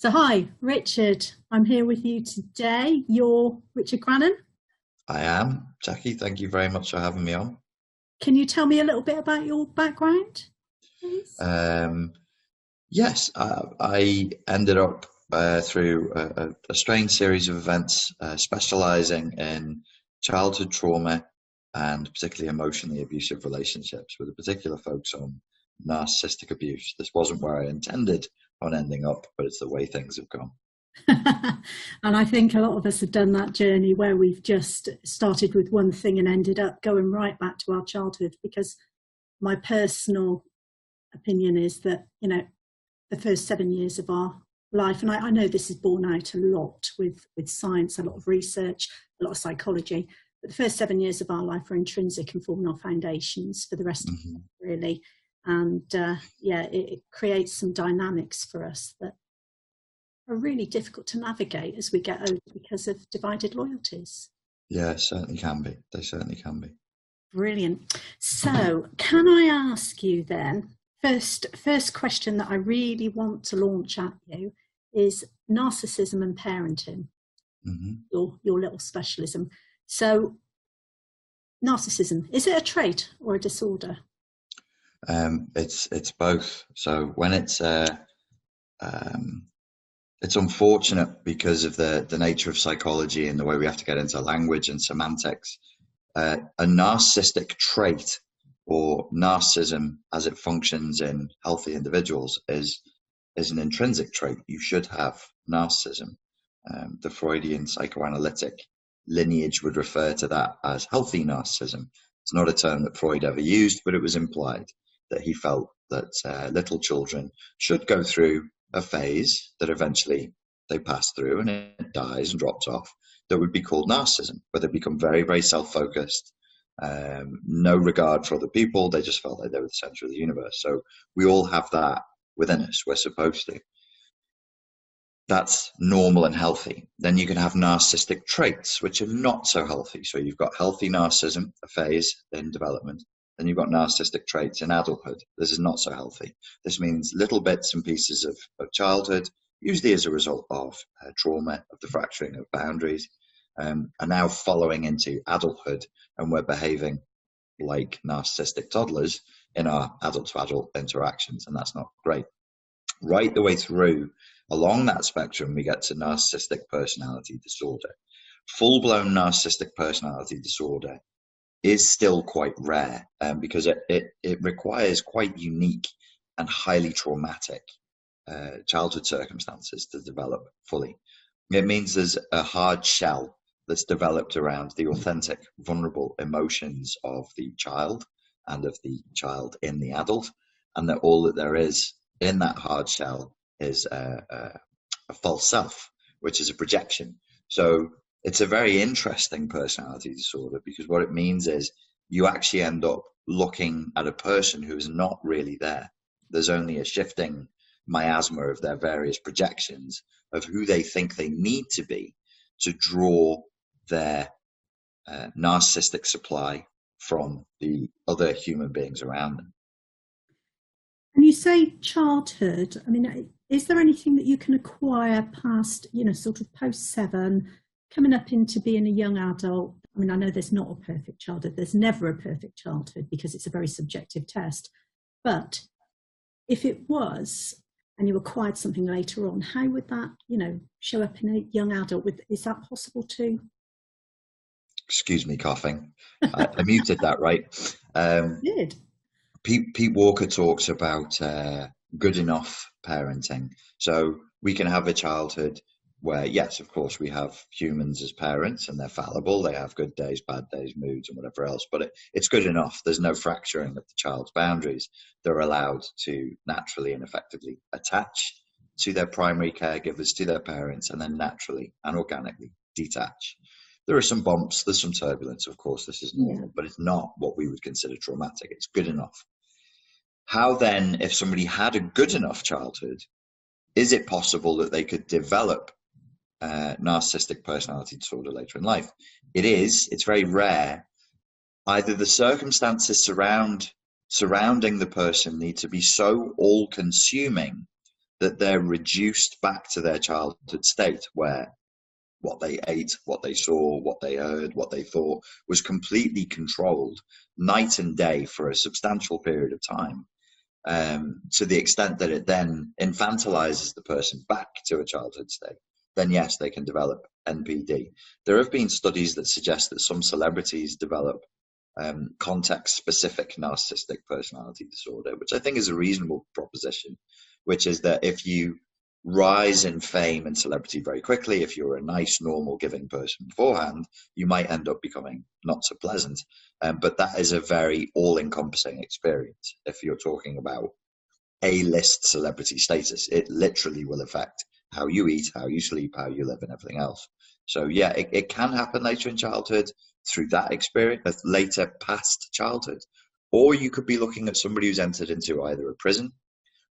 So, hi, Richard. I'm here with you today. You're Richard Grannon. I am. Jackie, thank you very much for having me on. Can you tell me a little bit about your background? Um, yes, I, I, ended up uh, through a, a, strange series of events uh, specializing in childhood trauma and particularly emotionally abusive relationships with a particular focus on narcissistic abuse. This wasn't where I intended on ending up, but it's the way things have gone. and I think a lot of us have done that journey where we've just started with one thing and ended up going right back to our childhood because my personal opinion is that, you know, the first seven years of our life, and I, I know this is borne out a lot with, with science, a lot of research, a lot of psychology, but the first seven years of our life are intrinsic and forming our foundations for the rest mm-hmm. of life, really and uh, yeah, it, it, creates some dynamics for us that are really difficult to navigate as we get older because of divided loyalties. Yeah, certainly can be. They certainly can be. Brilliant. So, can I ask you then? First, first question that I really want to launch at you is narcissism and parenting. Mm-hmm. Your your little specialism. So, narcissism is it a trait or a disorder? Um, it's it's both. So when it's uh, um, it's unfortunate because of the the nature of psychology and the way we have to get into language and semantics. Uh, a narcissistic trait or narcissism, as it functions in healthy individuals, is is an intrinsic trait. You should have narcissism. Um, the Freudian psychoanalytic lineage would refer to that as healthy narcissism. It's not a term that Freud ever used, but it was implied that he felt that uh, little children should go through a phase that eventually they pass through and it dies and drops off that would be called narcissism, where they become very, very self focused, um, no regard for other people. They just felt like they were the center of the universe. So we all have that within us. We're supposed to. That's normal and healthy. Then you can have narcissistic traits, which are not so healthy. So you've got healthy narcissism, a phase in development, then you've got narcissistic traits in adulthood. This is not so healthy. This means little bits and pieces of, of childhood, usually as a result of uh, trauma, of the fracturing of boundaries, um, are now following into adulthood, and we're behaving like narcissistic toddlers in our adult to adult interactions, and that's not great. Right the way through along that spectrum, we get to narcissistic personality disorder. Full blown narcissistic personality disorder is still quite rare um, because it, it, it, requires quite unique and highly traumatic uh, childhood circumstances to develop fully. It means there's a hard shell that's developed around the authentic, vulnerable emotions of the child and of the child in the adult, and that all that there is in that hard shell is a, a, a false self, which is a projection. So it's a very interesting personality disorder because what it means is you actually end up looking at a person who is not really there. There's only a shifting miasma of their various projections of who they think they need to be to draw their uh, narcissistic supply from the other human beings around them. And you say childhood. I mean, is there anything that you can acquire past, you know, sort of post seven, coming up into being a young adult, I mean, I know there's not a perfect childhood, there's never a perfect childhood because it's a very subjective test. But if it was, and you acquired something later on, how would that, you know, show up in a young adult? With is that possible too? Excuse me, coughing. I, I, muted that, right? Um, did. Pete, Pete Walker talks about uh, good enough parenting. So we can have a childhood where yes, of course, we have humans as parents and they're fallible. They have good days, bad days, moods, and whatever else. But it, it's good enough. There's no fracturing of the child's boundaries. They're allowed to naturally and effectively attach to their primary caregivers, to their parents, and then naturally and organically detach. There are some bumps, there's some turbulence, of course, this is normal, yeah. but it's not what we would consider traumatic. It's good enough. How then, if somebody had a good enough childhood, is it possible that they could develop uh, narcissistic personality disorder later in life. It is, it's very rare. Either the circumstances surround surrounding the person need to be so all consuming that they're reduced back to their childhood state where what they ate, what they saw, what they heard, what they thought was completely controlled night and day for a substantial period of time. Um, to the extent that it then infantilizes the person back to a childhood state, then yes, they can develop NPD. There have been studies that suggest that some celebrities develop um, context specific narcissistic personality disorder, which I think is a reasonable proposition, which is that if you rise in fame and celebrity very quickly, if you're a nice, normal, giving person beforehand, you might end up becoming not so pleasant. Um, but that is a very all encompassing experience. If you're talking about A list celebrity status, it literally will affect how you eat, how you sleep, how you live, and everything else. So, yeah, it, it can happen later in childhood through that experience, later past childhood. Or you could be looking at somebody who's entered into either a prison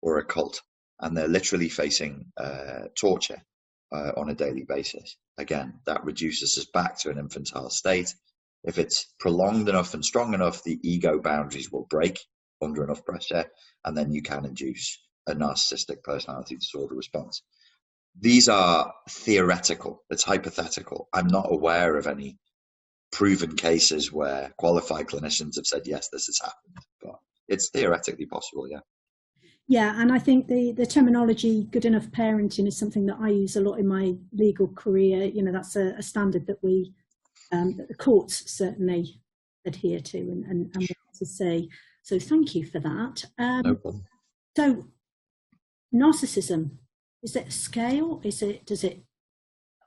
or a cult and they're literally facing uh, torture uh, on a daily basis. Again, that reduces us back to an infantile state. If it's prolonged enough and strong enough, the ego boundaries will break under enough pressure, and then you can induce a narcissistic personality disorder response. These are theoretical, it's hypothetical. I'm not aware of any proven cases where qualified clinicians have said, yes, this has happened, but it's theoretically possible, yeah. Yeah, and I think the, the terminology good enough parenting is something that I use a lot in my legal career. You know, that's a, a standard that we, um, that the courts certainly adhere to and, and, and to say. So thank you for that. Um, no problem. So, narcissism, is it scale? Is it, does it,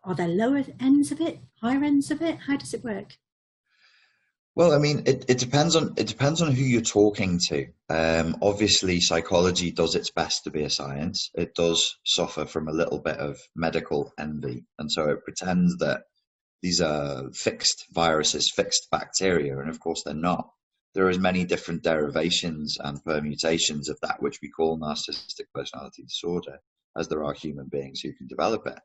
are there lower ends of it, higher ends of it? How does it work? Well, I mean, it, it depends on it depends on who you're talking to. Um, obviously, psychology does its best to be a science. It does suffer from a little bit of medical envy, and so it pretends that these are fixed viruses, fixed bacteria, and of course they're not. There are as many different derivations and permutations of that which we call narcissistic personality disorder as there are human beings who can develop it.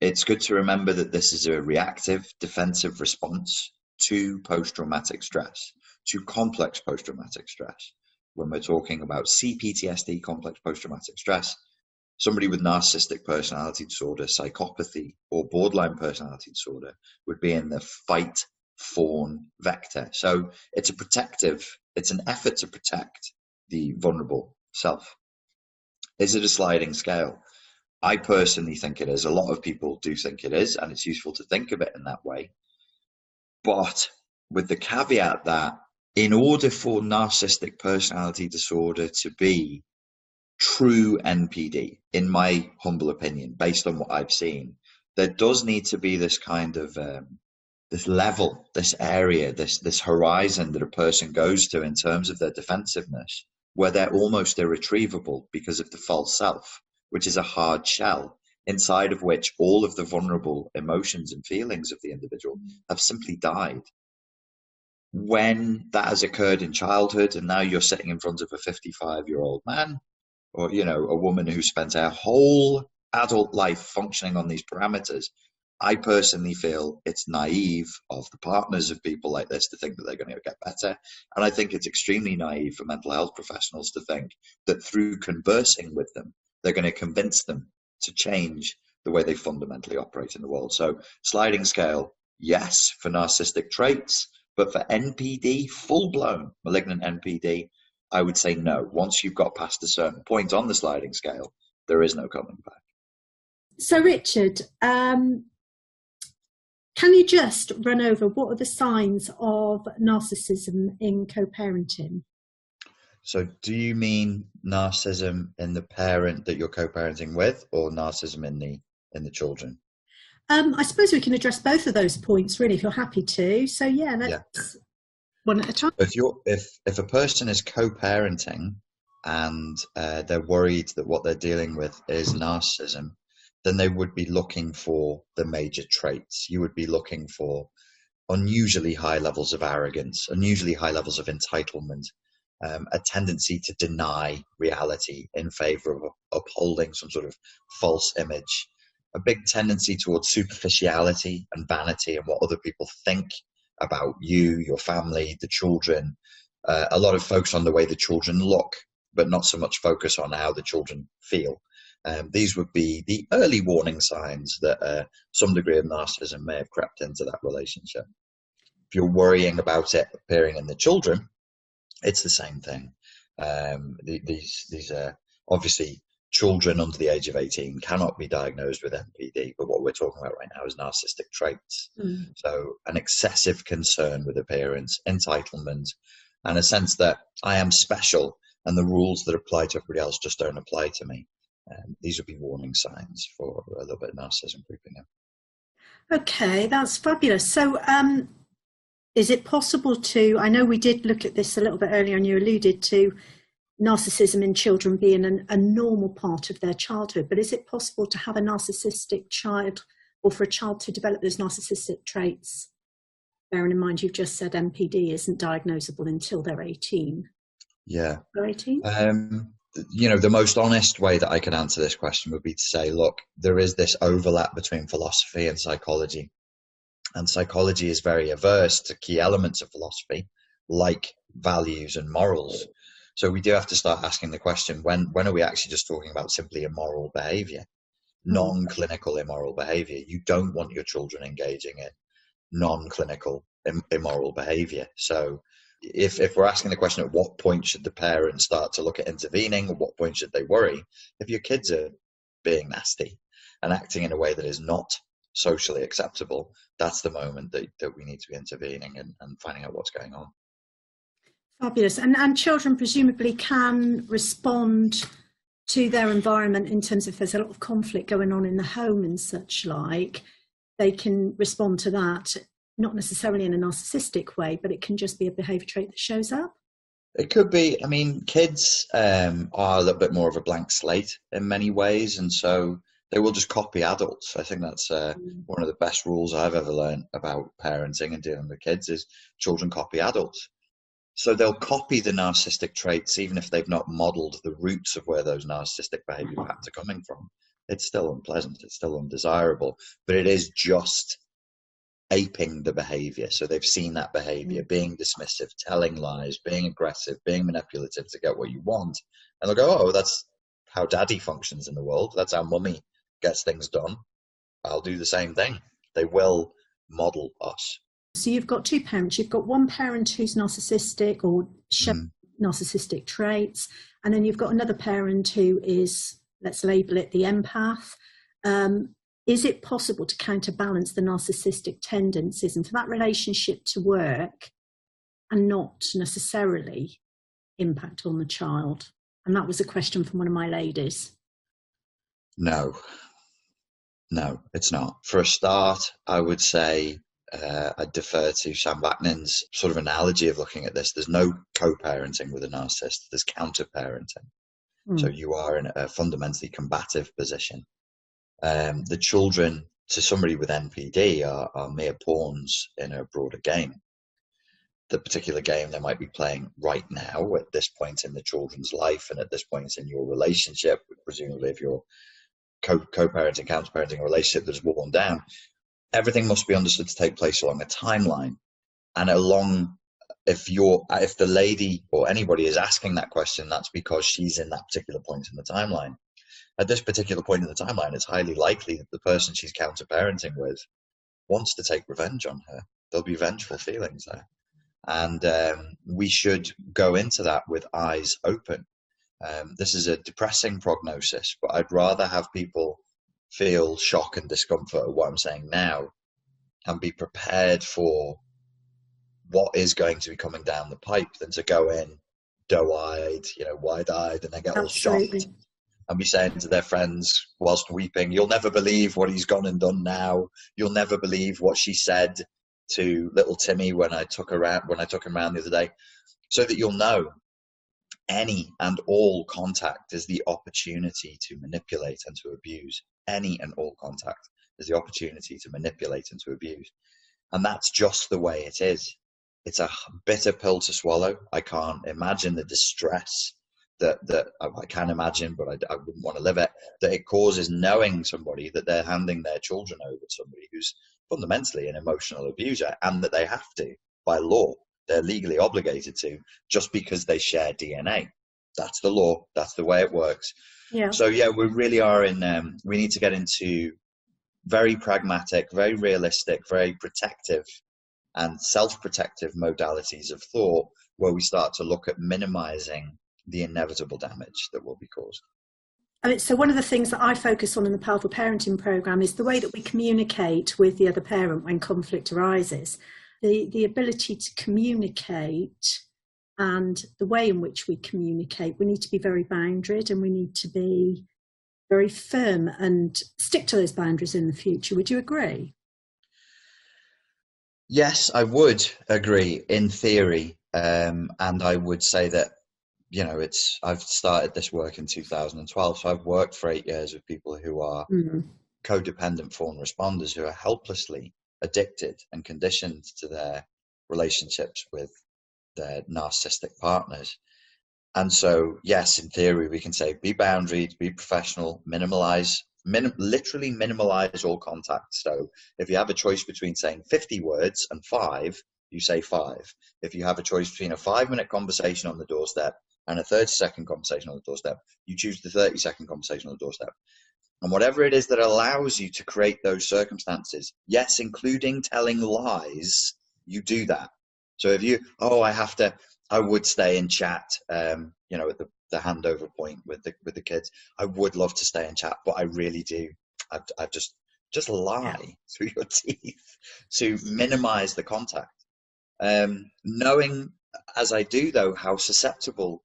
It's good to remember that this is a reactive defensive response to post traumatic stress, to complex post traumatic stress. When we're talking about CPTSD, complex post traumatic stress, somebody with narcissistic personality disorder, psychopathy, or borderline personality disorder would be in the fight fawn vector. So it's a protective, it's an effort to protect the vulnerable self. Is it a sliding scale? I personally think it is. A lot of people do think it is, and it's useful to think of it in that way but with the caveat that in order for narcissistic personality disorder to be true NPD, in my humble opinion, based on what I've seen, there does need to be this kind of um, this level, this area, this this horizon that a person goes to in terms of their defensiveness, where they're almost irretrievable because of the false self, which is a hard shell inside of which all of the vulnerable emotions and feelings of the individual have simply died. When that has occurred in childhood, and now you're sitting in front of a 55 year old man, or you know, a woman who spent her whole adult life functioning on these parameters, I personally feel it's naive of the partners of people like this to think that they're going to get better. And I think it's extremely naive for mental health professionals to think that through conversing with them, they're going to convince them to change the way they fundamentally operate in the world. So, sliding scale, yes, for narcissistic traits, but for NPD, full blown malignant NPD, I would say no. Once you've got past a certain point on the sliding scale, there is no coming back. So, Richard, um, can you just run over what are the signs of narcissism in co parenting? So, do you mean narcissism in the parent that you're co-parenting with, or narcissism in the in the children? Um, I suppose we can address both of those points, really, if you're happy to. So, yeah, let's yeah. one at a time. If you're if if a person is co-parenting and uh, they're worried that what they're dealing with is narcissism, then they would be looking for the major traits. You would be looking for unusually high levels of arrogance, unusually high levels of entitlement, um, a tendency to deny reality in favor of upholding some sort of false image, a big tendency towards superficiality and vanity and what other people think about you, your family, the children. Uh, a lot of focus on the way the children look, but not so much focus on how the children feel. Um, these would be the early warning signs that uh, some degree of narcissism may have crept into that relationship. If you're worrying about it appearing in the children, it's the same thing. Um, these these are obviously children under the age of 18 cannot be diagnosed with NPD, but what we're talking about right now is narcissistic traits. Mm. So, an excessive concern with appearance, entitlement, and a sense that I am special and the rules that apply to everybody else just don't apply to me. Um, these would be warning signs for a little bit of narcissism creeping in. Okay, that's fabulous. So, um, is it possible to? I know we did look at this a little bit earlier, and you alluded to narcissism in children being an, a normal part of their childhood, but is it possible to have a narcissistic child or for a child to develop those narcissistic traits? Bearing in mind, you've just said NPD isn't diagnosable until they're 18. Yeah. They're 18? Um, you know, the most honest way that I can answer this question would be to say, look, there is this overlap between philosophy and psychology. And psychology is very averse to key elements of philosophy, like values and morals. So we do have to start asking the question: when when are we actually just talking about simply immoral behaviour, hmm. non-clinical immoral behaviour? You don't want your children engaging in non-clinical Im- immoral behaviour. So if if we're asking the question at what point should the parents start to look at intervening, at what point should they worry? If your kids are being nasty and acting in a way that is not socially acceptable, that's the moment that, that we need to be intervening and, and finding out what's going on. Fabulous. And, and children presumably can respond to their environment in terms of there's a lot of conflict going on in the home and such like, they can respond to that, not necessarily in a narcissistic way, but it can just be a behavior trait that shows up. It could be. I mean, kids um, are a little bit more of a blank slate in many ways, and so they will just copy adults. I think that's uh, mm. one of the best rules I've ever learned about parenting and dealing with kids is children copy adults. So they'll copy the narcissistic traits even if they've not modeled the roots of where those narcissistic behavior patterns are coming from. It's still unpleasant, it's still undesirable, but it is just aping the behavior. So they've seen that behavior, being dismissive, telling lies, being aggressive, being manipulative to get what you want. And they'll go, oh, that's how daddy functions in the world. That's how mummy gets things done. I'll do the same thing. They will model us. So you've got two parents. You've got one parent who's narcissistic or mm. narcissistic traits, and then you've got another parent who is, let's label it, the empath. Um, is it possible to counterbalance the narcissistic tendencies and for that relationship to work and not necessarily impact on the child? And that was a question from one of my ladies. No, no, it's not. For a start, I would say uh, I defer to Sam Vaknin's sort of analogy of looking at this. There's no co-parenting with a narcissist. There's counter-parenting. Mm. So you are in a fundamentally combative position. Um, the children to somebody with NPD are, are mere pawns in a broader game. The particular game they might be playing right now at this point in the children's life and at this point in your relationship, presumably if you're co- co-parenting, counter-parenting a relationship that's worn down, everything must be understood to take place along a timeline and along if you're if the lady or anybody is asking that question that's because she's in that particular point in the timeline at this particular point in the timeline it's highly likely that the person she's counter parenting with wants to take revenge on her. There'll be vengeful feelings there. And um, we should go into that with eyes open. Um, this is a depressing prognosis but i'd rather have people feel shock and discomfort at what I'm saying now and be prepared for what is going to be coming down the pipe than to go in doe eyed, you know, wide eyed, and then get Absolutely. all shocked and be saying to their friends whilst weeping, You'll never believe what he's gone and done now. You'll never believe what she said to little Timmy when I took her out when I took him around the other day. So that you'll know any and all contact is the opportunity to manipulate and to abuse. Any and all contact is the opportunity to manipulate and to abuse. And that's just the way it is. It's a bitter pill to swallow. I can't imagine the distress that, that I can imagine, but I, I wouldn't want to live it, that it causes knowing somebody that they're handing their children over to somebody who's fundamentally an emotional abuser and that they have to by law they're legally obligated to just because they share DNA. That's the law. That's the way it works. Yeah. So yeah, we really are in. Um, we need to get into very pragmatic, very realistic, very protective, and self-protective modalities of thought, where we start to look at minimizing the inevitable damage that will be caused. So one of the things that I focus on in the powerful parenting program is the way that we communicate with the other parent when conflict arises. The the ability to communicate and the way in which we communicate, we need to be very boundaried and we need to be very firm and stick to those boundaries in the future. Would you agree? Yes, I would agree in theory, um, and I would say that you know it's I've started this work in 2012, so I've worked for eight years with people who are mm-hmm. codependent fawn responders who are helplessly addicted and conditioned to their relationships with their narcissistic partners. And so, yes, in theory, we can say be boundaried, be professional, minimalize, minim, literally minimalize all contact. So, if you have a choice between saying 50 words and five, you say five. If you have a choice between a five minute conversation on the doorstep and a 30 second conversation on the doorstep, you choose the 30 second conversation on the doorstep. And whatever it is that allows you to create those circumstances, yes, including telling lies, you do that. So if you, oh, I have to, I would stay and chat, um, you know, at the, the handover point with the with the kids. I would love to stay and chat, but I really do. I've, I've just just lie yeah. through your teeth to minimize the contact. Um, knowing as I do though how susceptible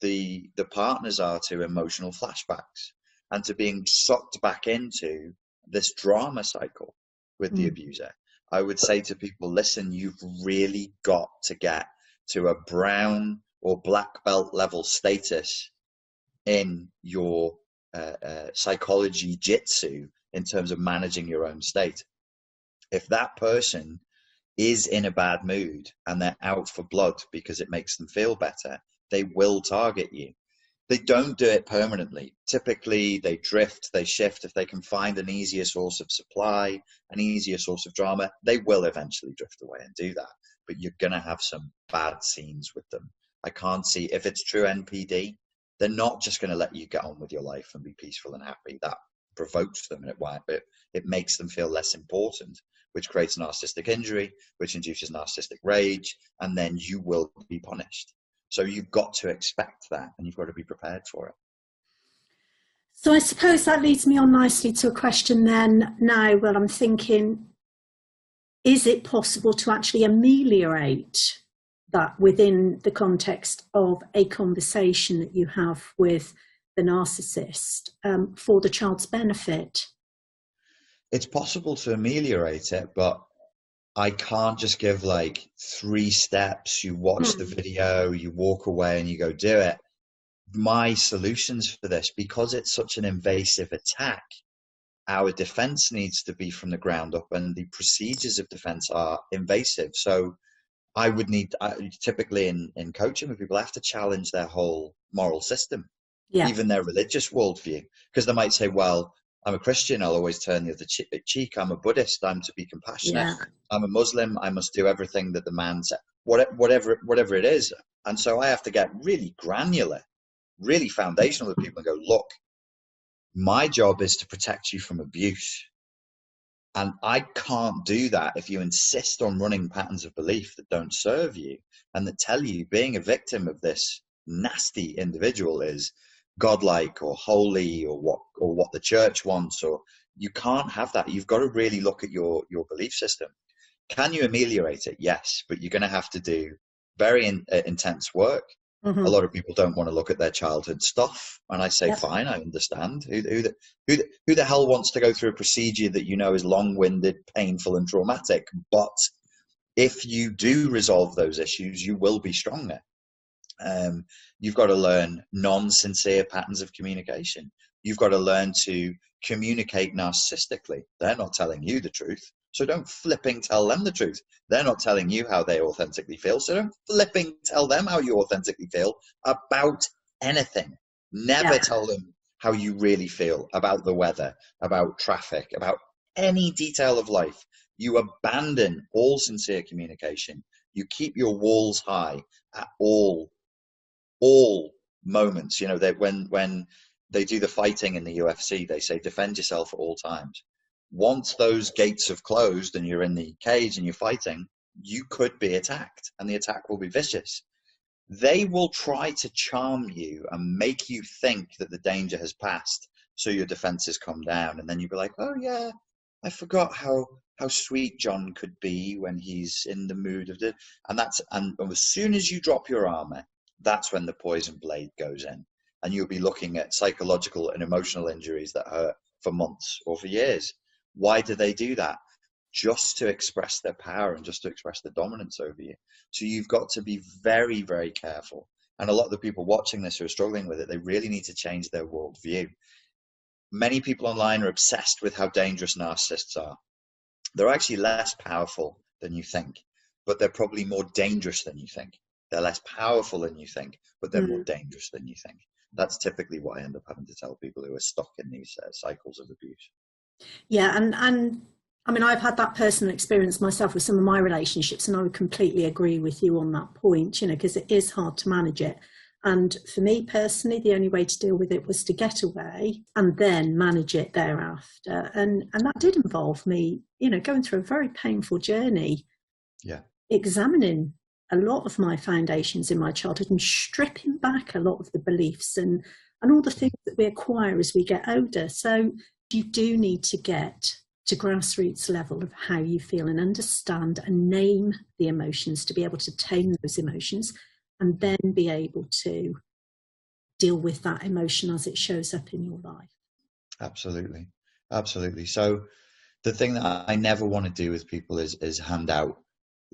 the the partners are to emotional flashbacks and to being sucked back into this drama cycle with mm. the abuser. I would say to people, listen, you've really got to get to a brown or black belt level status in your uh, uh, psychology jitsu in terms of managing your own state. If that person is in a bad mood and they're out for blood because it makes them feel better, they will target you they don't do it permanently. Typically, they drift, they shift. If they can find an easier source of supply, an easier source of drama, they will eventually drift away and do that. But you're going to have some bad scenes with them. I can't see if it's true NPD, they're not just going to let you get on with your life and be peaceful and happy. That provokes them and it, it, it makes them feel less important, which creates narcissistic injury, which induces narcissistic rage, and then you will be punished. So you've got to expect that and you've got to be prepared for it. So I suppose that leads me on nicely to a question then now Well, I'm thinking is it possible to actually ameliorate that within the context of a conversation that you have with the narcissist um, for the child's benefit? It's possible to ameliorate it, but I can't just give like three steps. You watch mm. the hmm. video, you walk away, and you go do it. My solutions for this, because it's such an invasive attack, our defense needs to be from the ground up, and the procedures of defense are invasive. So, I would need I, typically in in coaching with people, I have to challenge their whole moral system, yeah. even their religious worldview, because they might say, "Well, I'm a Christian, I'll always turn the other cheek. I'm a Buddhist, I'm to be compassionate. Yeah. I'm a Muslim, I must do everything that the man said. Whatever, whatever it is. And so I have to get really granular, really foundational with people and go, look, my job is to protect you from abuse. And I can't do that if you insist on running patterns of belief that don't serve you and that tell you being a victim of this nasty individual is godlike or holy or what or what the church wants or you can't have that. You've got to really look at your your belief system. Can you ameliorate it? Yes but you're going to have to do very in, uh, intense work. Mm-hmm. a lot of people don't want to look at their childhood stuff and i say fine i understand. Who, who, the, who, the, who the hell wants to go through a procedure that you know is long-winded painful and traumatic? But if you do resolve those issues you will be stronger um, you've got to learn non-sincere patterns of communication. You've got to learn to communicate narcissistically. They're not telling you the truth. So don't flipping tell them the truth. They're not telling you how they authentically feel. So don't flipping tell them how you authentically feel about anything. Never yeah. tell them how you really feel about the weather, about traffic, about any detail of life. You abandon all sincere communication. You keep your walls high at all all moments. You know, that when when they do the fighting in the UFC. They say defend yourself at all times. Once those gates have closed and you're in the cage and you're fighting, you could be attacked, and the attack will be vicious. They will try to charm you and make you think that the danger has passed, so your defenses come down, and then you'll be like, "Oh yeah, I forgot how how sweet John could be when he's in the mood of the." And that's and as soon as you drop your armor, that's when the poison blade goes in, and you'll be looking at psychological and emotional injuries that hurt for months or for years. Why do they do that? Just to express their power and just to express their dominance over you. So you've got to be very, very careful. And a lot of the people watching this who are struggling with it, they really need to change their worldview. Many people online are obsessed with how dangerous narcissists are. They're actually less powerful than you think, but they're probably more dangerous than you think. They're less powerful than you think, but they're mm. more dangerous than you think. That's typically what I end up having to tell people who are stuck in these uh, cycles of abuse. Yeah, and and I mean, I've had that personal experience myself with some of my relationships, and I would completely agree with you on that point, you know, because it is hard to manage it. And for me personally, the only way to deal with it was to get away and then manage it thereafter. And and that did involve me, you know, going through a very painful journey. Yeah. Examining a lot of my foundations in my childhood and stripping back a lot of the beliefs and and all the things that we acquire as we get older. So you do need to get to grassroots level of how you feel and understand and name the emotions to be able to tame those emotions and then be able to deal with that emotion as it shows up in your life. Absolutely. Absolutely. So the thing that I never want to do with people is is hand out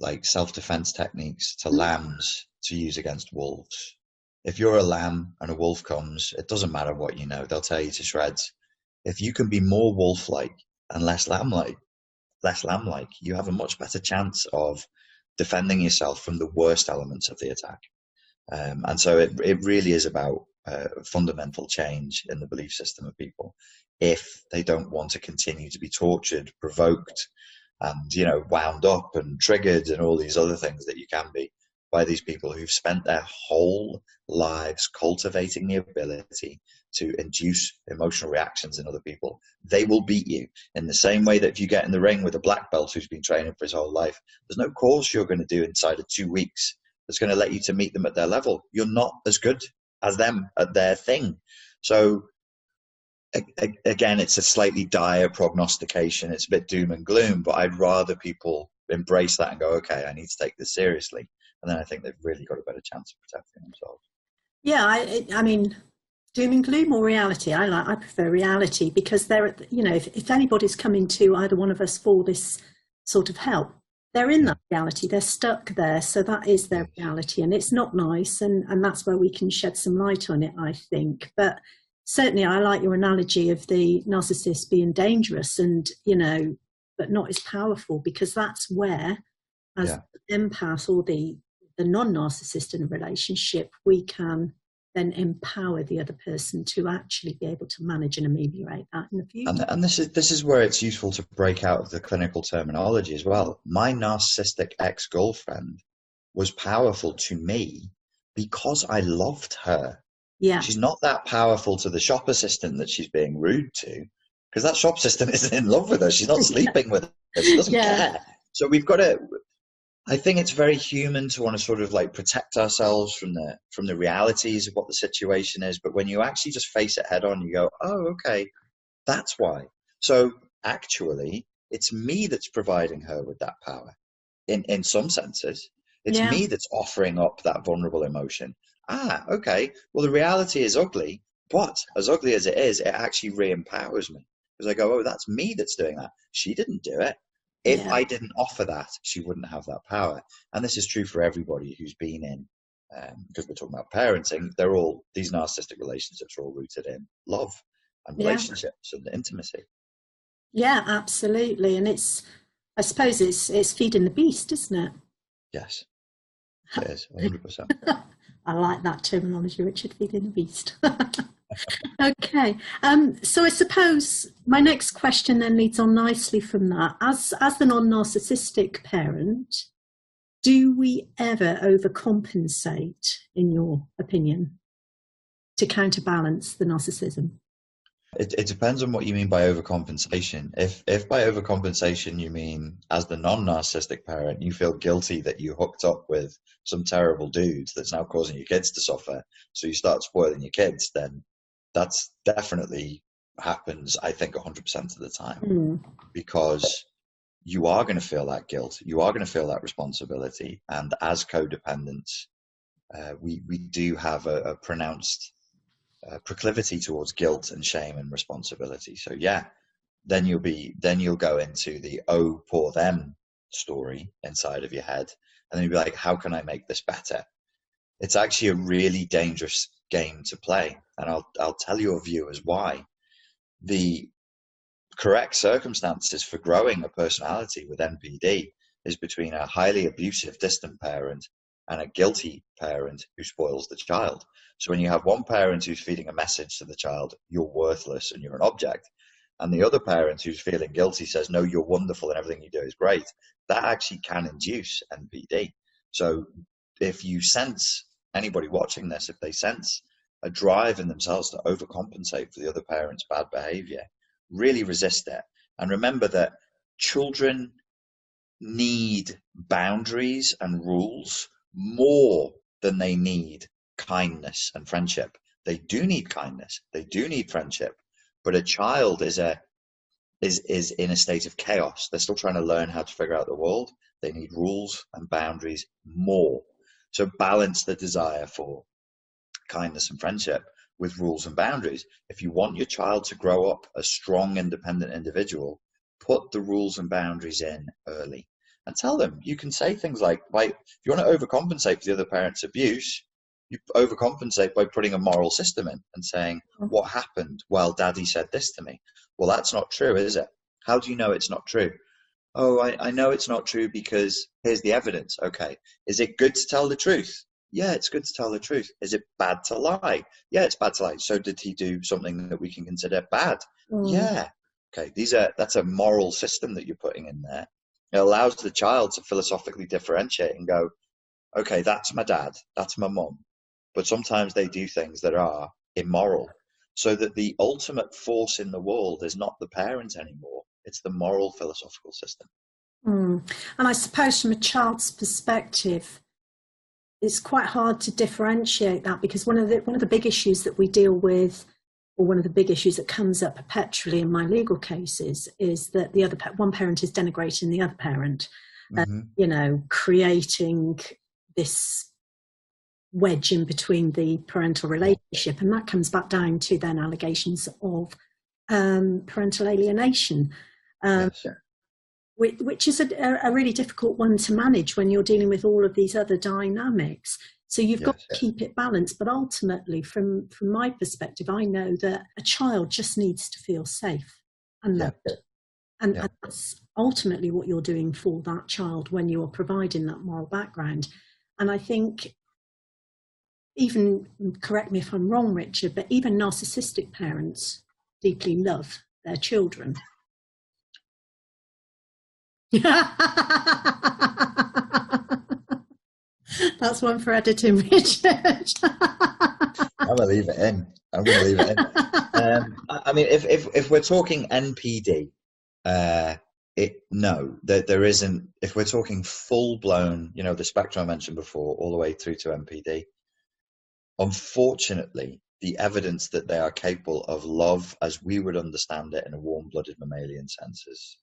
like self-defense techniques to mm. lambs to use against wolves. If you're a lamb and a wolf comes, it doesn't matter what you know, they'll tear you to shreds if you can be more wolf-like and less lamb-like, less lamb-like, you have a much better chance of defending yourself from the worst elements of the attack. Um, and so it, it really is about uh, fundamental change in the belief system of people if they don't want to continue to be tortured, provoked, and you know wound up and triggered and all these other things that you can be by these people who've spent their whole lives cultivating the ability to induce emotional reactions in other people, they will beat you in the same way that if you get in the ring with a black belt who's been training for his whole life, there's no course you're going to do inside of two weeks that's going to let you to meet them at their level. You're not as good as them at their thing. So again, it's a slightly dire prognostication. It's a bit doom and gloom, but I'd rather people embrace that and go, okay, I need to take this seriously. And then I think they've really got a better chance of protecting themselves. Yeah, I, I mean, doom and gloom or reality i like i prefer reality because they're you know if, if anybody's coming to either one of us for this sort of help they're in that reality they're stuck there so that is their reality and it's not nice and and that's where we can shed some light on it i think but certainly i like your analogy of the narcissist being dangerous and you know but not as powerful because that's where as yeah. empath or the the non-narcissist in a relationship we can then empower the other person to actually be able to manage and ameliorate that in the future. And, and, this is this is where it's useful to break out of the clinical terminology as well. My narcissistic ex girlfriend was powerful to me because I loved her. Yeah, she's not that powerful to the shop assistant that she's being rude to, because that shop assistant isn't in love with her. She's not sleeping yeah. with her. She doesn't yeah. care. So we've got to I think it's very human to want to sort of like protect ourselves from the from the realities of what the situation is. But when you actually just face it head on, you go, "Oh, okay, that's why." So actually, it's me that's providing her with that power. In in some senses, it's yeah. me that's offering up that vulnerable emotion. Ah, okay. Well, the reality is ugly, but as ugly as it is, it actually re-empowers me because I go, "Oh, that's me that's doing that. She didn't do it." If yeah. I didn't offer that, she wouldn't have that power. And this is true for everybody who's been in, um, because we're talking about parenting, they're all, these narcissistic relationships are all rooted in love and relationships yeah. and intimacy. Yeah, absolutely. And it's, I suppose it's, it's feeding the beast, isn't it? Yes, it is, 100%. I like that terminology, Richard, feeding the beast. okay. Um, so I suppose my next question then leads on nicely from that. As as the non-narcissistic parent, do we ever overcompensate, in your opinion, to counterbalance the narcissism? It, it depends on what you mean by overcompensation. If if by overcompensation you mean as the non-narcissistic parent you feel guilty that you hooked up with some terrible dude that's now causing your kids to suffer, so you start spoiling your kids, then that's definitely happens. I think 100% of the time Mm. because you are going to feel that guilt, you are going to feel that responsibility, and as codependents, uh, we we do have a, a pronounced uh, proclivity towards guilt and shame and responsibility. So yeah, then you'll be then you'll go into the oh poor them story inside of your head, and then you'll be like, how can I make this better? It's actually a really dangerous game to play, and I'll I'll tell your viewers why. The correct circumstances for growing a personality with NPD is between a highly abusive distant parent and a guilty parent who spoils the child. So when you have one parent who's feeding a message to the child, you're worthless and you're an object, and the other parent who's feeling guilty says, no, you're wonderful and everything you do is great, that actually can induce NPD. So if you sense anybody watching this, if they sense a drive in themselves to overcompensate for the other parent's bad behavior, really resist it. And remember that children need boundaries and rules more than they need kindness and friendship. They do need kindness, they do need friendship, but a child is a is is in a state of chaos. They're still trying to learn how to figure out the world. They need rules and boundaries more. So balance the desire for kindness and friendship with rules and boundaries. If you want your child to grow up a strong, independent individual, put the rules and boundaries in early and tell them. You can say things like, like if you want to overcompensate for the other parent's abuse, you overcompensate by putting a moral system in and saying, what happened? Well, daddy said this to me. Well, that's not true, is it? How do you know it's not true? Oh, I, I know it's not true because here's the evidence. Okay. Is it good to tell the truth? Yeah, it's good to tell the truth. Is it bad to lie? Yeah, it's bad to lie. So did he do something that we can consider bad? Mm. Yeah. Okay. These are that's a moral system that you're putting in there. It allows the child to philosophically differentiate and go, okay, that's my dad, that's my mum. But sometimes they do things that are immoral. So that the ultimate force in the world is not the parent anymore. It's the moral philosophical system. Mm. And I suppose from a child's perspective, it's quite hard to differentiate that because one of the one of the big issues that we deal with, or one of the big issues that comes up perpetually in my legal cases, is that the other one parent is denigrating the other parent, uh, Mhm. you know, creating this wedge in between the parental relationship, and that comes back down to then allegations of um, parental alienation. Um, Yes. which, which is a, a really difficult one to manage when you're dealing with all of these other dynamics. So you've got to yes. keep it balanced. But ultimately, from from my perspective, I know that a child just needs to feel safe and Yeah. loved, and, Yeah. and that's ultimately what you're doing for that child when you are providing that moral background. And I think. Even correct me if I'm wrong, Richard, but even narcissistic parents deeply love their children. That's one for editing, Richard. I'm gonna leave it in. I'm gonna leave it in. Um, I mean, if if if we're talking NPD, uh, it no, there there isn't. If we're talking full blown, you know, the spectrum I mentioned before, all the way through to NPD. Unfortunately, the evidence that they are capable of love, as we would understand it in a warm-blooded mammalian sense, is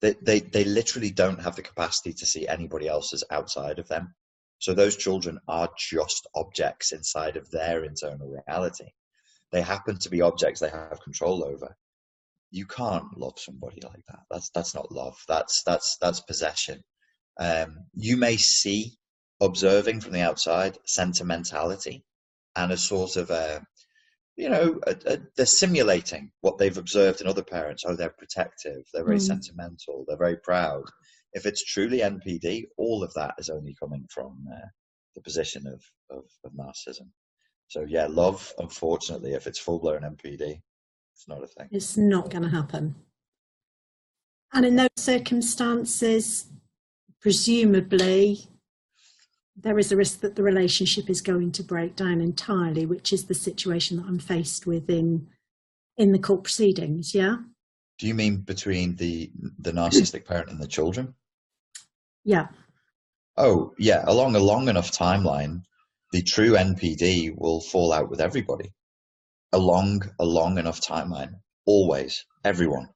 they they they literally don't have the capacity to see anybody else as outside of them. So those children are just objects inside of their internal reality. They happen to be objects they have control over. You can't love somebody like that. That's that's not love. That's that's that's possession. Um, you may see observing from the outside sentimentality and a sort of a you know a, a, they're simulating what they've observed in other parents. Oh, they're protective. They're very Mm. sentimental. They're very proud. If it's truly NPD, all of that is only coming from uh, the position of, of, of narcissism. So yeah, love. Unfortunately, if it's full blown NPD, it's not a thing. it's not going to happen. And in those circumstances, presumably, there is a risk that the relationship is going to break down entirely, which is the situation that I'm faced with in in the court proceedings. Yeah. Do you mean between the the narcissistic parent and the children? Yeah. Oh, yeah. Along a long enough timeline, the true NPD will fall out with everybody. Along a long enough timeline, always, everyone,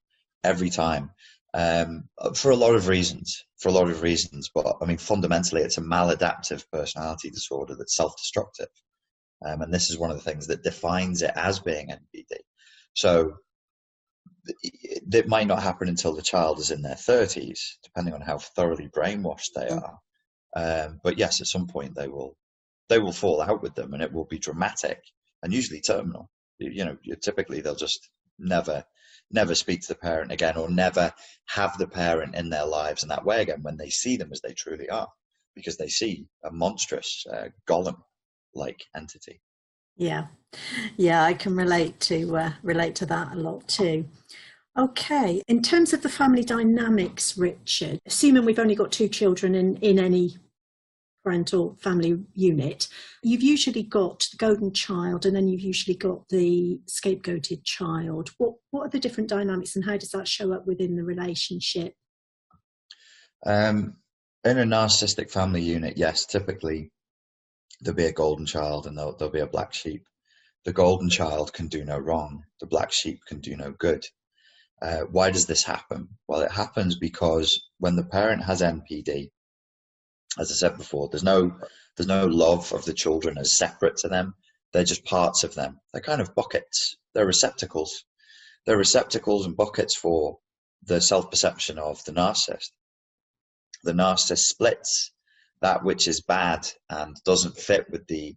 every time, um, for a lot of reasons. For a lot of reasons, but I mean, fundamentally, it's a maladaptive personality disorder that's self-destructive, um, and this is one of the things that defines it as being NPD. So it might not happen until the child is in their 30s, depending on how thoroughly brainwashed they mm. are. Um, but yes, at some point they will they will fall out with them, and it will be dramatic and usually terminal. You, you know, typically they'll just never never speak to the parent again or never have the parent in their lives in that way again when they see them as they truly are because they see a monstrous uh, golem like entity. Yeah. Yeah i can relate to uh, relate to that a lot too. Okay in terms of the family dynamics richard assuming we've only got two children in in any parental family unit, you've usually got the golden child and then you've usually got the scapegoated child. What, what are the different dynamics and how does that show up within the relationship? Um, in a narcissistic family unit, yes, typically there'll be a golden child and there'll, there'll be a black sheep. The golden child can do no wrong. The black sheep can do no good. Uh, why does this happen? Well, it happens because when the parent has NPD, as I said before, there's no there's no love of the children as separate to them. They're just parts of them. They're kind of buckets. They're receptacles. They're receptacles and buckets for the self perception of the narcissist. The narcissist splits that which is bad and doesn't fit with the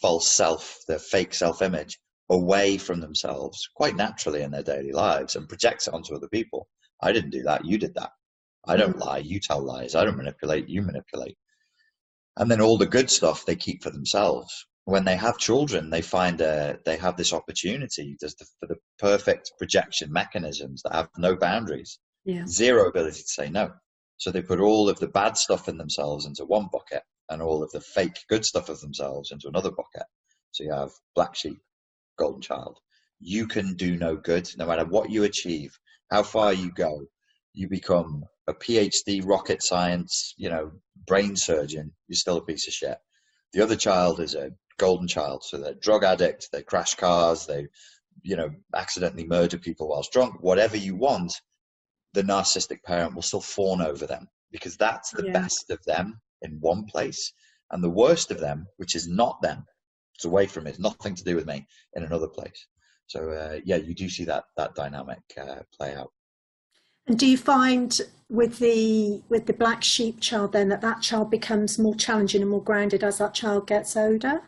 false self, the fake self image, away from themselves quite naturally in their daily lives and projects it onto other people. I didn't do that. You did that. I don't lie, you tell lies. I don't manipulate, you manipulate. And then all the good stuff they keep for themselves. When they have children, they find uh, they have this opportunity the, for the perfect projection mechanisms that have no boundaries, yeah. zero ability to say no. So they put all of the bad stuff in themselves into one bucket and all of the fake good stuff of themselves into another bucket. So you have black sheep, golden child. You can do no good no matter what you achieve, how far you go. You become a PhD rocket science, you know, brain surgeon, you're still a piece of shit. The other child is a golden child, so they're drug addict, they crash cars, they, you know, accidentally murder people whilst drunk. Whatever you want, the narcissistic parent will still fawn over them because that's the yeah. best of them in one place, and the worst of them, which is not them, it's away from it, it's nothing to do with me, in another place. So uh, yeah, you do see that that dynamic uh, play out. And do you find with the with the black sheep child then that that child becomes more challenging and more grounded as that child gets older?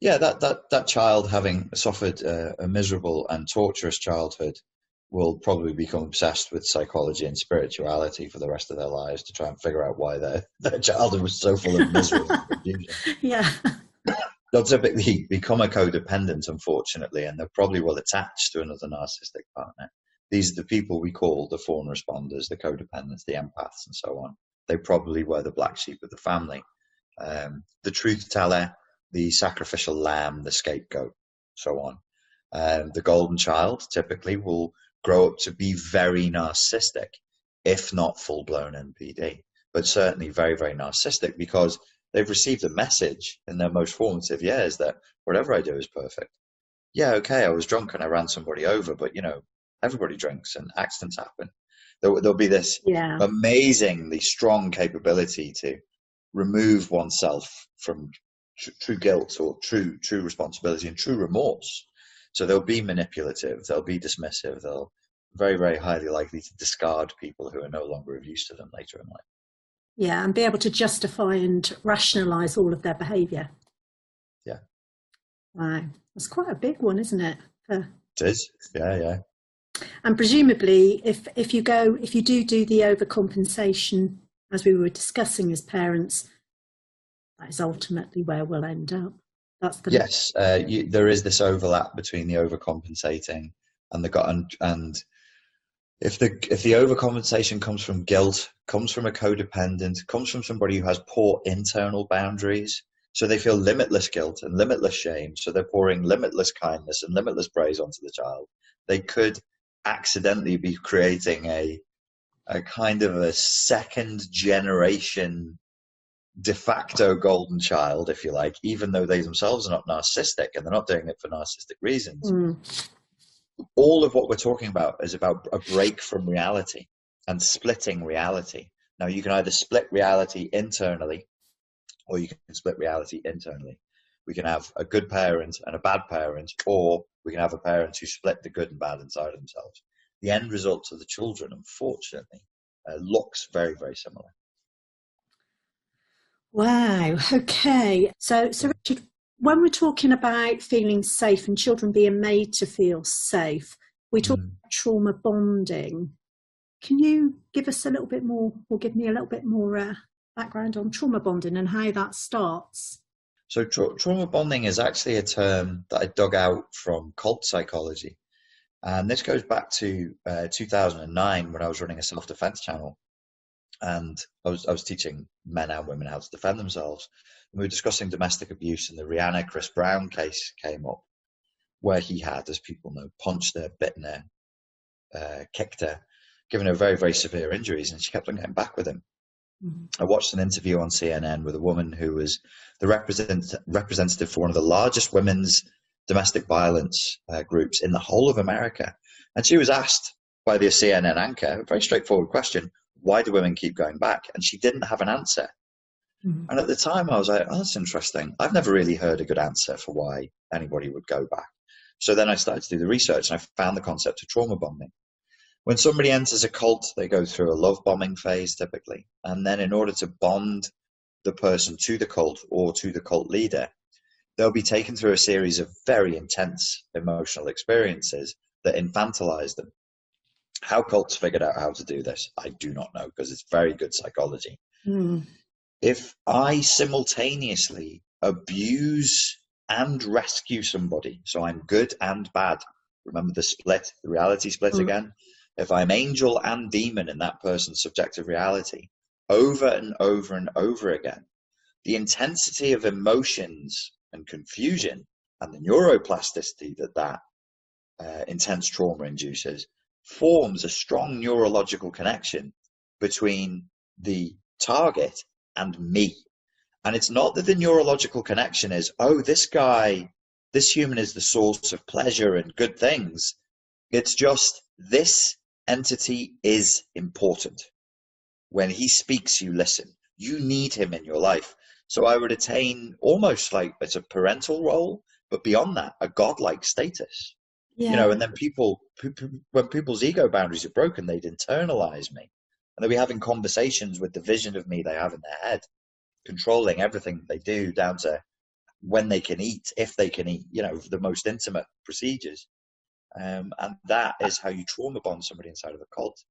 Yeah, that that that child having suffered uh, a miserable and torturous childhood will probably become obsessed with psychology and spirituality for the rest of their lives to try and figure out why their their childhood was so full of misery. Yeah. They'll typically become a codependent, unfortunately, and they probably will attach to another narcissistic partner these are the people we call the fawn responders, the codependents, the empaths, and so on. They probably were the black sheep of the family. Um, the truth teller, the sacrificial lamb, the scapegoat, so on. Um, the golden child typically will grow up to be very narcissistic, if not full blown NPD, but certainly very, very narcissistic because they've received a message in their most formative years that whatever I do is perfect. Yeah, okay, I was drunk and I ran somebody over, but you know, everybody drinks and accidents happen. There, will be this yeah. amazingly strong capability to remove oneself from tr- true guilt or true true responsibility and true remorse. So they'll be manipulative, they'll be dismissive, they'll very very highly likely to discard people who are no longer of use to them later in life. Yeah, and be able to justify and rationalize all of their behavior. Yeah. Wow, that's quite a big one, isn't it? For... It is. Yeah, yeah. And presumably, if, if you go, if you do do the overcompensation, as we were discussing as parents, that is ultimately where we'll end up. That's the yes. Uh, you, there is this overlap between the overcompensating and the and, and if the if the overcompensation comes from guilt, comes from a codependent, comes from somebody who has poor internal boundaries, so they feel limitless guilt and limitless shame, so they're pouring limitless kindness and limitless praise onto the child, they could accidentally be creating a a kind of a second generation de facto golden child, if you like, even though they themselves are not narcissistic and they're not doing it for narcissistic reasons. Mm all of what we're talking about is about a break from reality and splitting reality. Now, you can either split reality internally or you can split reality internally. We can have a good parent and a bad parent, or we can have a parent who split the good and bad inside of themselves. The end result of the children, unfortunately, uh, looks very, very similar. Wow. Okay. So, so Richard, when we're talking about feeling safe and children being made to feel safe, we talk mm. about trauma bonding. Can you give us a little bit more, or give me a little bit more uh, background on trauma bonding and how that starts? So, tra- trauma bonding is actually a term that I dug out from cult psychology. And this goes back to uh, 2009 when I was running a self defense channel. And I was, I was teaching men and women how to defend themselves we were discussing domestic abuse, and the Rihanna Chris Brown case came up, where he had, as people know, punched her, bitten her, uh, kicked her, given her very, very severe injuries, and she kept on getting back with him. Mm-hmm. I watched an interview on CNN with a woman who was the represent, representative for one of the largest women's domestic violence uh, groups in the whole of America. And she was asked by the CNN anchor a very straightforward question why do women keep going back? And she didn't have an answer. Mm-hmm. And at the time, I was like, oh, that's interesting. I've never really heard a good answer for why anybody would go back. So then I started to do the research and I found the concept of trauma bonding. When somebody enters a cult, they go through a love bombing phase typically. And then in order to bond the person to the cult or to the cult leader, they'll be taken through a series of very intense emotional experiences that infantilize them. How cults figured out how to do this, I do not know because it's very good psychology. Mm if I simultaneously abuse and rescue somebody, so I'm good and bad, remember the split, the reality split mm. again? If I'm angel and demon in that person's subjective reality over and over and over again, the intensity of emotions and confusion and the neuroplasticity that that uh, intense trauma induces forms a strong neurological connection between the target and me. And it's not that the neurological connection is, oh, this guy, this human is the source of pleasure and good things. It's just this entity is important. When he speaks, you listen. You need him in your life. So I would attain almost like it's a parental role, but beyond that, a godlike status. Yeah. You know, and then people, when people's ego boundaries are broken, they'd internalize me and they'll be having conversations with the vision of me they have in their head, controlling everything they do down to when they can eat, if they can eat, you know, the most intimate procedures. Um, and that is how you trauma bond somebody inside of a cult.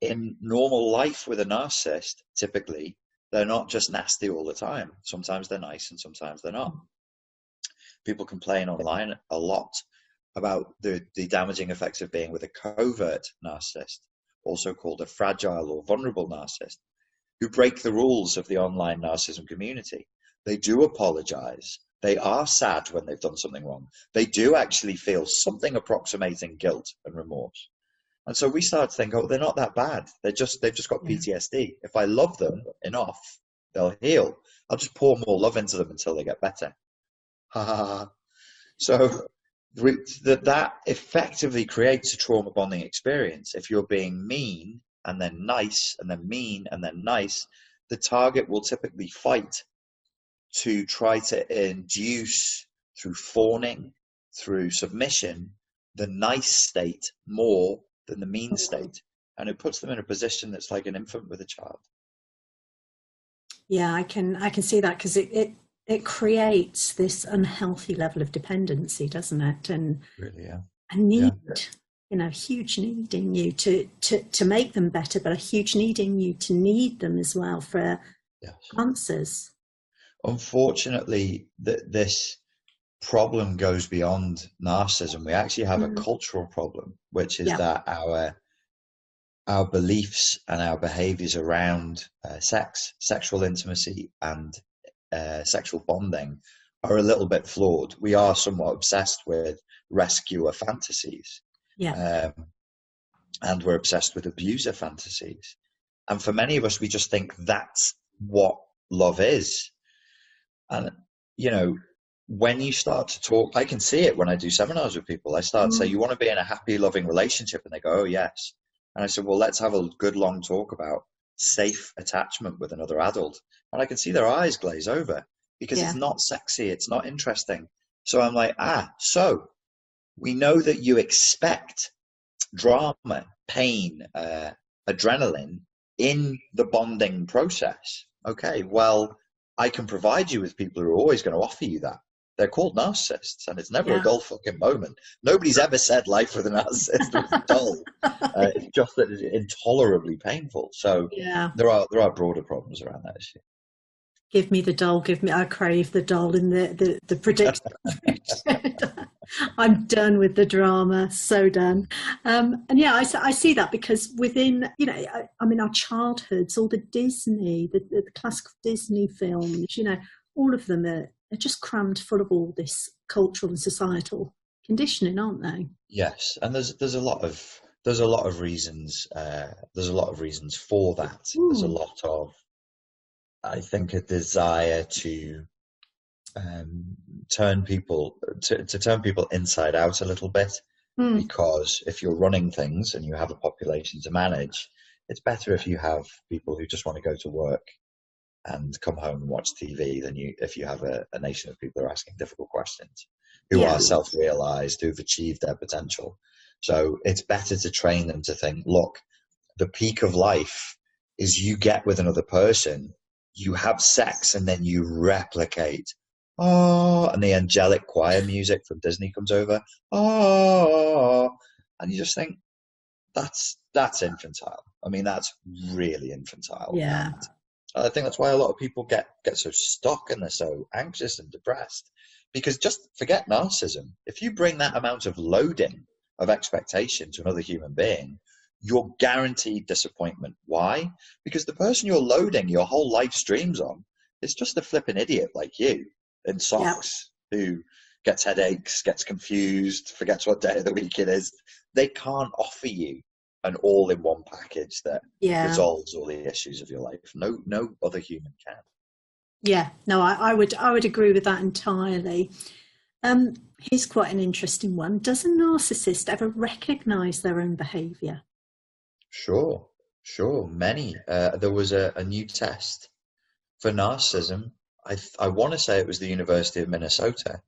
In normal life with a narcissist, typically, they're not just nasty all the time. Sometimes they're nice and sometimes they're not. People complain online a lot about the, the damaging effects of being with a covert narcissist also called a fragile or vulnerable narcissist, who break the rules of the online narcissism community. They do apologize. They are sad when they've done something wrong. They do actually feel something approximating guilt and remorse. And so we start to think, oh, they're not that bad. They're just they've just got PTSD. If I love them enough, they'll heal. I'll just pour more love into them until they get better. Ha ha ha. So that that effectively creates a trauma bonding experience. If you're being mean and then nice and then mean and then nice, the target will typically fight to try to induce through fawning, through submission, the nice state more than the mean mm. state. And it puts them in a position that's like an infant with a child. Yeah, I can I can see that because it, it it creates this unhealthy level of dependency, doesn't it? And really, yeah. a need, yeah. you know, huge need in you to, to, to make them better, but a huge need in you to need them as well for yes. answers. Unfortunately, that this problem goes beyond narcissism. We actually have mm. a cultural problem, which is yeah. that our our beliefs and our behaviors around uh, sex, sexual intimacy, and uh, sexual bonding are a little bit flawed. We are somewhat obsessed with rescuer fantasies. Yeah. Um, and we're obsessed with abuser fantasies. And for many of us, we just think that's what love is. And, you know, when you start to talk, I can see it when I do seminars with people. I start mm. to say, You want to be in a happy, loving relationship? And they go, Oh, yes. And I said, Well, let's have a good long talk about safe attachment with another adult. And I can see their eyes glaze over because yeah. it's not sexy, it's not interesting. So I'm like, Ah, so we know that you expect drama, pain, uh, adrenaline in the bonding process. Okay, well, I can provide you with people who are always going to offer you that. They're called narcissists, and it's never yeah. a dull fucking moment. Nobody's ever said life with a narcissist was dull. Uh, it's just that it's intolerably painful. So yeah. there are there are broader problems around that issue give me the doll, give me, I crave the doll in the, the, the predictor. I'm done with the drama, so done. Um, and yeah, I, I, see that because within, you know, I, I mean, our childhoods, all the Disney, the, the, classical Disney films, you know, all of them are, are just crammed full of all this cultural and societal conditioning, aren't they? Yes, and there's there's a lot of there's a lot of reasons uh, there's a lot of reasons for that. Ooh. There's a lot of I think, a desire to um, turn people to, to turn people inside out a little bit. Mm. Because if you're running things and you have a population to manage, it's better if you have people who just want to go to work and come home and watch TV than you if you have a, a nation of people who are asking difficult questions, who yeah. are self-realized, who've achieved their potential. So it's better to train them to think, look, the peak of life is you get with another person you have sex and then you replicate. Oh, and the angelic choir music from Disney comes over. Oh, and you just think that's that's infantile. I mean, that's really infantile. Yeah. And I think that's why a lot of people get get so stuck and they're so anxious and depressed because just forget narcissism. If you bring that amount of loading of expectation to another human being, you're guaranteed disappointment. Why? Because the person you're loading your whole life streams on is just a flipping idiot like you in socks yeah. who gets headaches, gets confused, forgets what day of the week it is. They can't offer you an all-in-one package that yeah. resolves all the issues of your life. No, no other human can. Yeah, no, I, I would, I would agree with that entirely. Um, here's quite an interesting one. Does a narcissist ever recognise their own behaviour? Sure, sure. Many. Uh, there was a, a, new test for narcissism. I, I want to say it was the University of Minnesota.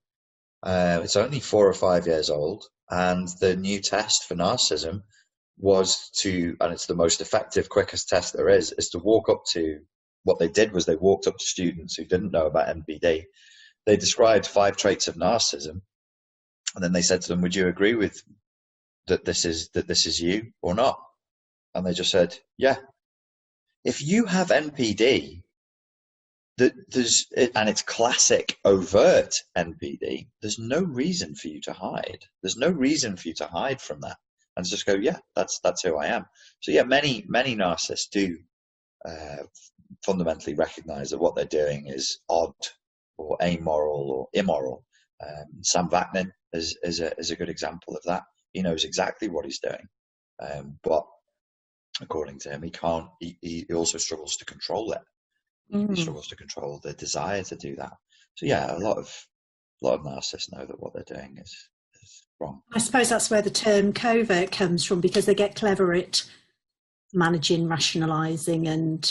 Uh, it's only four or five years old, and the new test for narcissism was to, and it's the most effective, quickest test there is, is to walk up to. What they did was they walked up to students who didn't know about NPD. They described five traits of narcissism, and then they said to them, "Would you agree with that this is that this is you or not?" And they just said, yeah. If you have NPD, that there's and it's classic overt NPD. There's no reason for you to hide. There's no reason for you to hide from that and just go, yeah, that's that's who I am. So yeah, many many narcissists do uh, fundamentally recognize that what they're doing is odd or amoral or immoral. Um, Sam Vaknin is is a is a good example of that. He knows exactly what he's doing, um, but according to him. He can't. He, he also struggles to control it. Mm. Struggles to control the desire to do that. So yeah, a lot of a lot of narcissists know that what they're doing is is wrong. I suppose that's where the term covert comes from because they get clever at managing, rationalising, and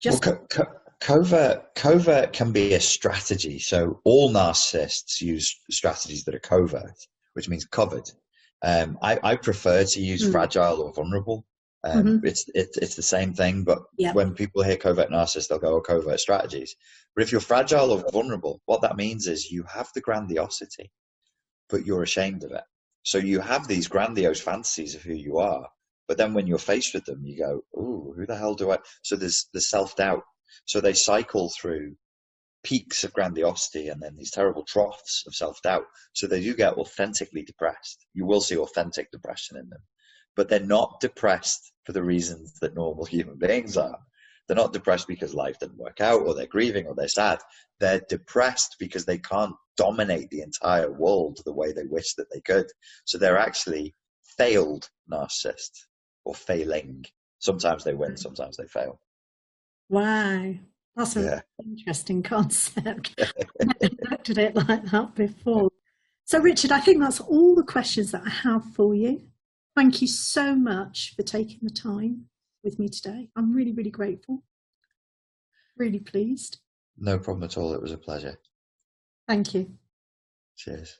just. Well, co- co- covert covert can be a strategy. So all narcissists use strategies that are covert, which means covered. Um, I, I, prefer to use mm. fragile or vulnerable um, mm-hmm. It's it, it's the same thing, but yeah. when people hear covert narcissists, they'll go, "Oh, covert strategies." But if you're fragile or vulnerable, what that means is you have the grandiosity, but you're ashamed of it. So you have these grandiose fantasies of who you are, but then when you're faced with them, you go, "Ooh, who the hell do I?" So there's the self doubt. So they cycle through peaks of grandiosity and then these terrible troughs of self doubt. So they do get authentically depressed. You will see authentic depression in them but they're not depressed for the reasons that normal human beings are. They're not depressed because life didn't work out or they're grieving or they're sad. They're depressed because they can't dominate the entire world the way they wish that they could. So they're actually failed narcissists or failing. Sometimes they win, sometimes they fail. Wow. That's an Yeah. interesting concept. I've never looked at it like that before. So, Richard, I think that's all the questions that I have for you. Thank you so much for taking the time with me today. I'm really, really grateful. Really pleased. No problem at all. It was a pleasure. Thank you. Cheers.